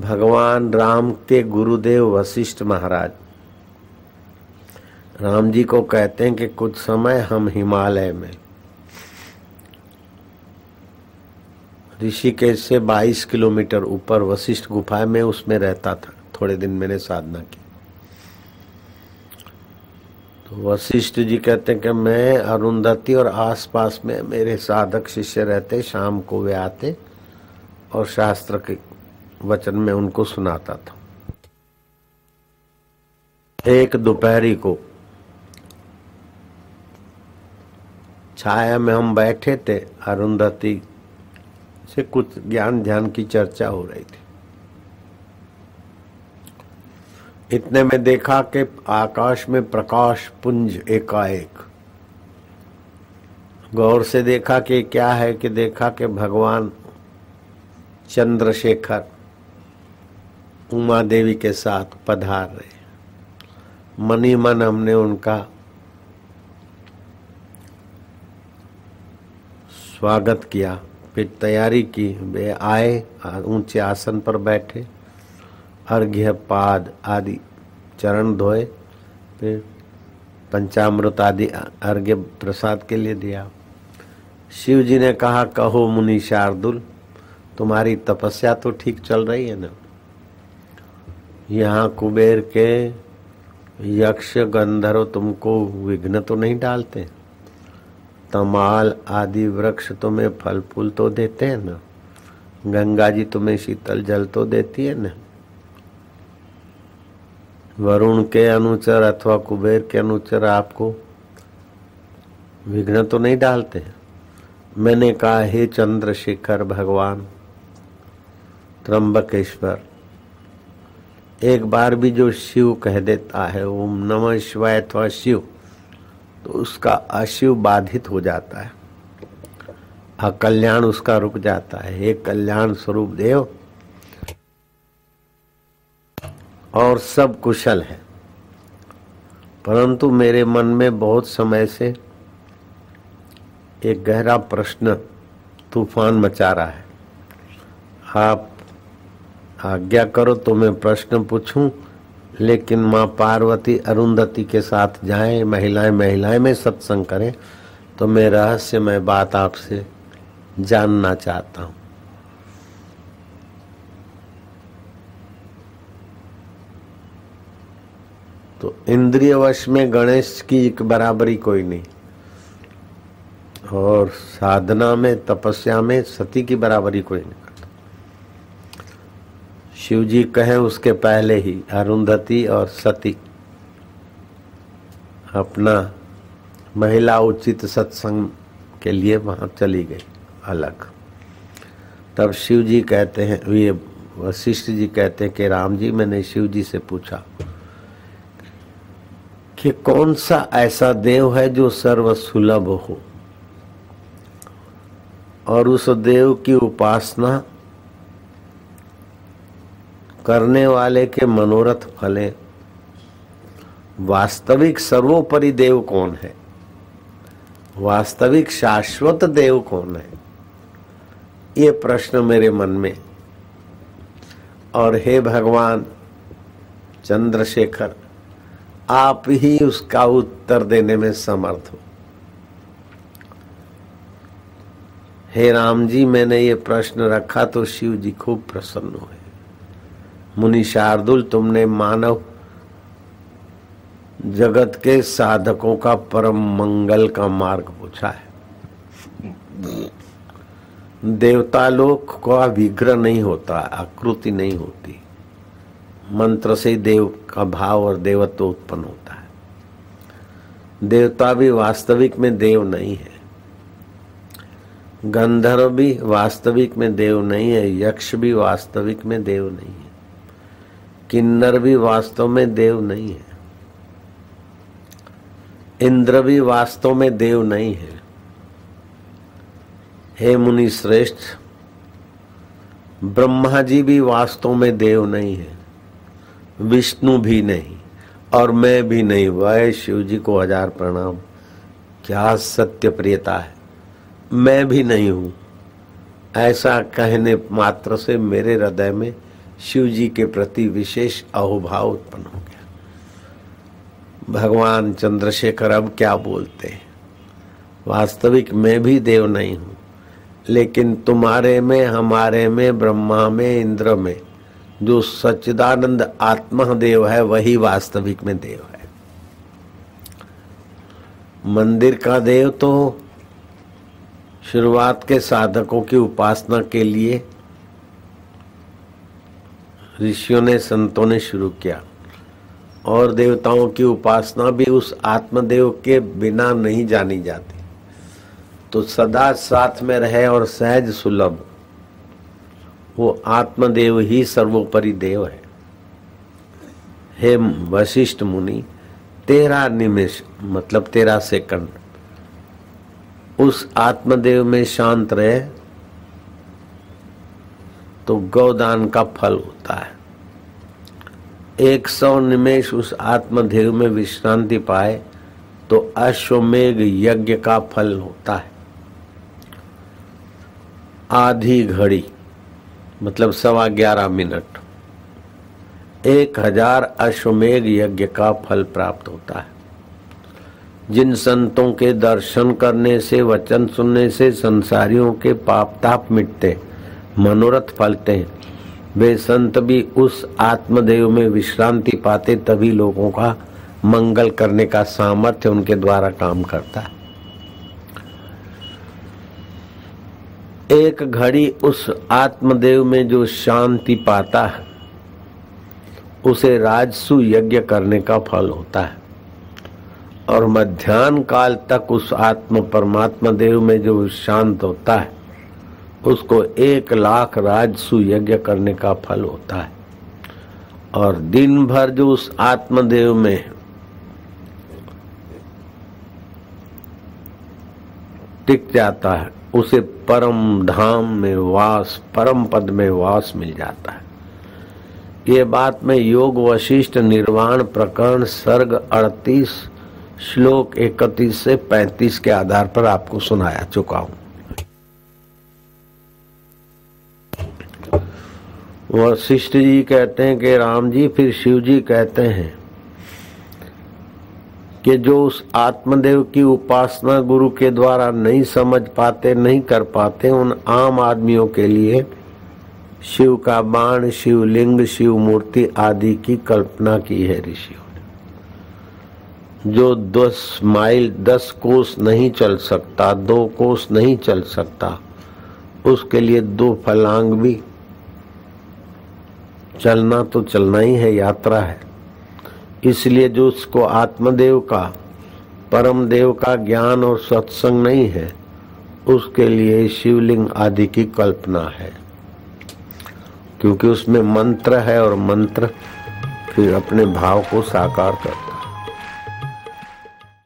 भगवान राम के गुरुदेव वशिष्ठ महाराज। राम जी को कहते हैं कि कुछ समय हम हिमालय में। ऋषिकेश से 22 किलोमीटर ऊपर वशिष्ठ गुफा में उसमें रहता था। थोड़े दिन मैंने साधना की। तो वशिष्ठ जी कहते हैं कि मैं अरुंधति और आसपास में मेरे साधक शिष्य रहते, शाम को वे आते और शास्त्र के वचन में उनको सुनाता था। एक दोपहरी को छाया में हम बैठे थे, अरुंधति से कुछ ज्ञान ध्यान की चर्चा हो रही थी। इतने में देखा कि आकाश में प्रकाश, पुंज एकाएक। गौर से देखा कि क्या है कि देखा कि भगवान चंद्रशेखर उमा देवी के साथ पधार। रहे मनी मन हमने उनका स्वागत किया। फिर तैयारी की, वे आए ऊँचे आसन पर बैठे। अर्घ्य, पाद आदि चरण धोए। फिर पंचामृत आदि अर्घ्य प्रसाद के लिए दिया। शिव जी ने कहा, कहो मुनि शार्दुल तुम्हारी तपस्या तो ठीक चल रही है ना? यहाँ कुबेर के यक्ष गंधर्व तुमको विघ्न तो नहीं डालते? तमाल आदि वृक्ष तुम्हें फल फूल तो देते हैं ना? गंगा जी तुम्हें शीतल जल तो देती है ना? वरुण के अनुचर अथवा कुबेर के अनुचर आपको विघ्न तो नहीं डालते? मैंने कहा, हे चंद्रशेखर भगवान, त्रंबकेश्वर एक बार भी जो शिव कह देता है, ओम नमः शिवाय अथवा शिव तो उसका अशिव बाधित हो जाता है। अकल्याण उसका रुक जाता है। हे कल्याण स्वरूप देव और सब कुशल है। परंतु मेरे मन में बहुत समय से एक गहरा प्रश्न, तूफ़ान मचा रहा है। आप आज्ञा करो तो मैं प्रश्न पूछूँ। लेकिन माँ पार्वती अरुंधति के साथ जाएँ, महिलाएँ महिलाएँ में सत्संग करें तो मैं रहस्यमय बात आपसे जानना चाहता हूँ। तो इंद्रिय वश में गणेश की एक बराबरी कोई नहीं। और साधना में, तपस्या में सती की बराबरी कोई नहीं। शिव जी कहे उसके पहले ही, अरुंधति और सती। अपना महिला उचित सत्संग के लिए वहाँ चली गई, अलग। तब शिव जी कहते हैं ये वशिष्ठ जी कहते हैं कि, राम जी, मैंने शिव जी से पूछा कि कौन सा ऐसा देव है जो सर्व सुलभ हो? और उस देव की उपासना करने वाले के मनोरथ फले। वास्तविक सर्वोपरि देव कौन है? वास्तविक शाश्वत देव कौन है? ये प्रश्न मेरे मन में। और हे भगवान, चंद्रशेखर, आप ही उसका उत्तर देने में समर्थ हो। हे राम जी, मैंने ये प्रश्न रखा तो शिव जी खूब प्रसन्न हुए। मुनि शार्दुल, तुमने मानव जगत के साधकों का परम मंगल का मार्ग पूछा है। देवता लोक का विग्रह नहीं होता, आकृति नहीं होती। मंत्र से देव का भाव और देवत्व उत्पन्न होता है। देवता भी वास्तविक में देव नहीं है। गंधर्व भी वास्तविक में देव नहीं है, यक्ष भी वास्तविक में देव नहीं है। किन्नर भी वास्तव में देव नहीं है। इंद्र भी वास्तव में देव नहीं है। हे मुनि श्रेष्ठ, ब्रह्मा जी भी वास्तव में देव नहीं है। विष्णु भी नहीं और मैं भी नहीं। वह, शिव जी को हज़ार प्रणाम। क्या सत्य प्रियता है। मैं भी नहीं हूँ। ऐसा कहने मात्र से मेरे हृदय में शिव जी के प्रति विशेष अहोभाव उत्पन्न हो गया। भगवान चंद्रशेखर अब क्या बोलते? हैं वास्तविक मैं भी देव नहीं हूँ, लेकिन तुम्हारे में, हमारे में, ब्रह्मा में, इंद्र में जो सच्चिदानंद आत्मा देव है, वही वास्तविक में देव है। मंदिर का देव तो शुरुआत के साधकों की उपासना के लिए ऋषियों ने संतों ने शुरू किया। और देवताओं की उपासना भी उस आत्मदेव के बिना नहीं जानी जाती। तो सदा साथ में रहे और सहज सुलभ। वो आत्मदेव ही सर्वोपरि देव है। हे वशिष्ठ मुनि, तेरा निमिष मतलब तेरा सेकंड। उस आत्मदेव में शांत रहे तो गौदान का फल होता है। एक सौ निमेश उस आत्मदेव में विश्रांति पाए तो अश्वमेघ यज्ञ का फल होता है। आधी घड़ी मतलब सवा ग्यारह मिनट। एक हज़ार अश्वमेघ यज्ञ का फल प्राप्त होता है। जिन संतों के दर्शन करने से, वचन सुनने से, संसारियों के पाप ताप मिटते मनोरथ फलते हैं। वे संत भी उस आत्मदेव में विश्रांति पाते तभी लोगों का मंगल करने का सामर्थ्य उनके द्वारा काम करता है। एक घड़ी उस आत्मदेव में जो शांति पाता है, उसे राजसु यज्ञ करने का फल होता है। और मध्यान्ह काल तक उस आत्म परमात्मा देव में जो शांत होता है उसको एक लाख राजसु यज्ञ करने का फल होता है। और दिन भर जो उस आत्मदेव में टिक जाता है, उसे परम धाम में वास, परम पद में वास मिल जाता है। ये बात मैं योग वशिष्ठ निर्वाण प्रकरण सर्ग अड़तीस, श्लोक इकतीस से पैंतीस के आधार पर आपको सुनाया चुका हूँ। वशिष्ठ जी कहते हैं कि राम जी, फिर शिव जी कहते हैं कि जो उस आत्मदेव की उपासना गुरु के द्वारा नहीं समझ पाते, नहीं कर पाते, उन आम आदमियों के लिए शिव का बाण, शिवलिंग शिव मूर्ति आदि की कल्पना की है ऋषियों ने। जो दस माइल, दस कोस नहीं चल सकता, दो कोस नहीं चल सकता, उसके लिए दो फलांग भी चलना तो चलना ही है, यात्रा है। इसलिए जो उसको आत्मदेव का परम देव का ज्ञान और सत्संग नहीं है, उसके लिए शिवलिंग आदि की कल्पना है। क्योंकि उसमें मंत्र है और मंत्र फिर अपने भाव को साकार करता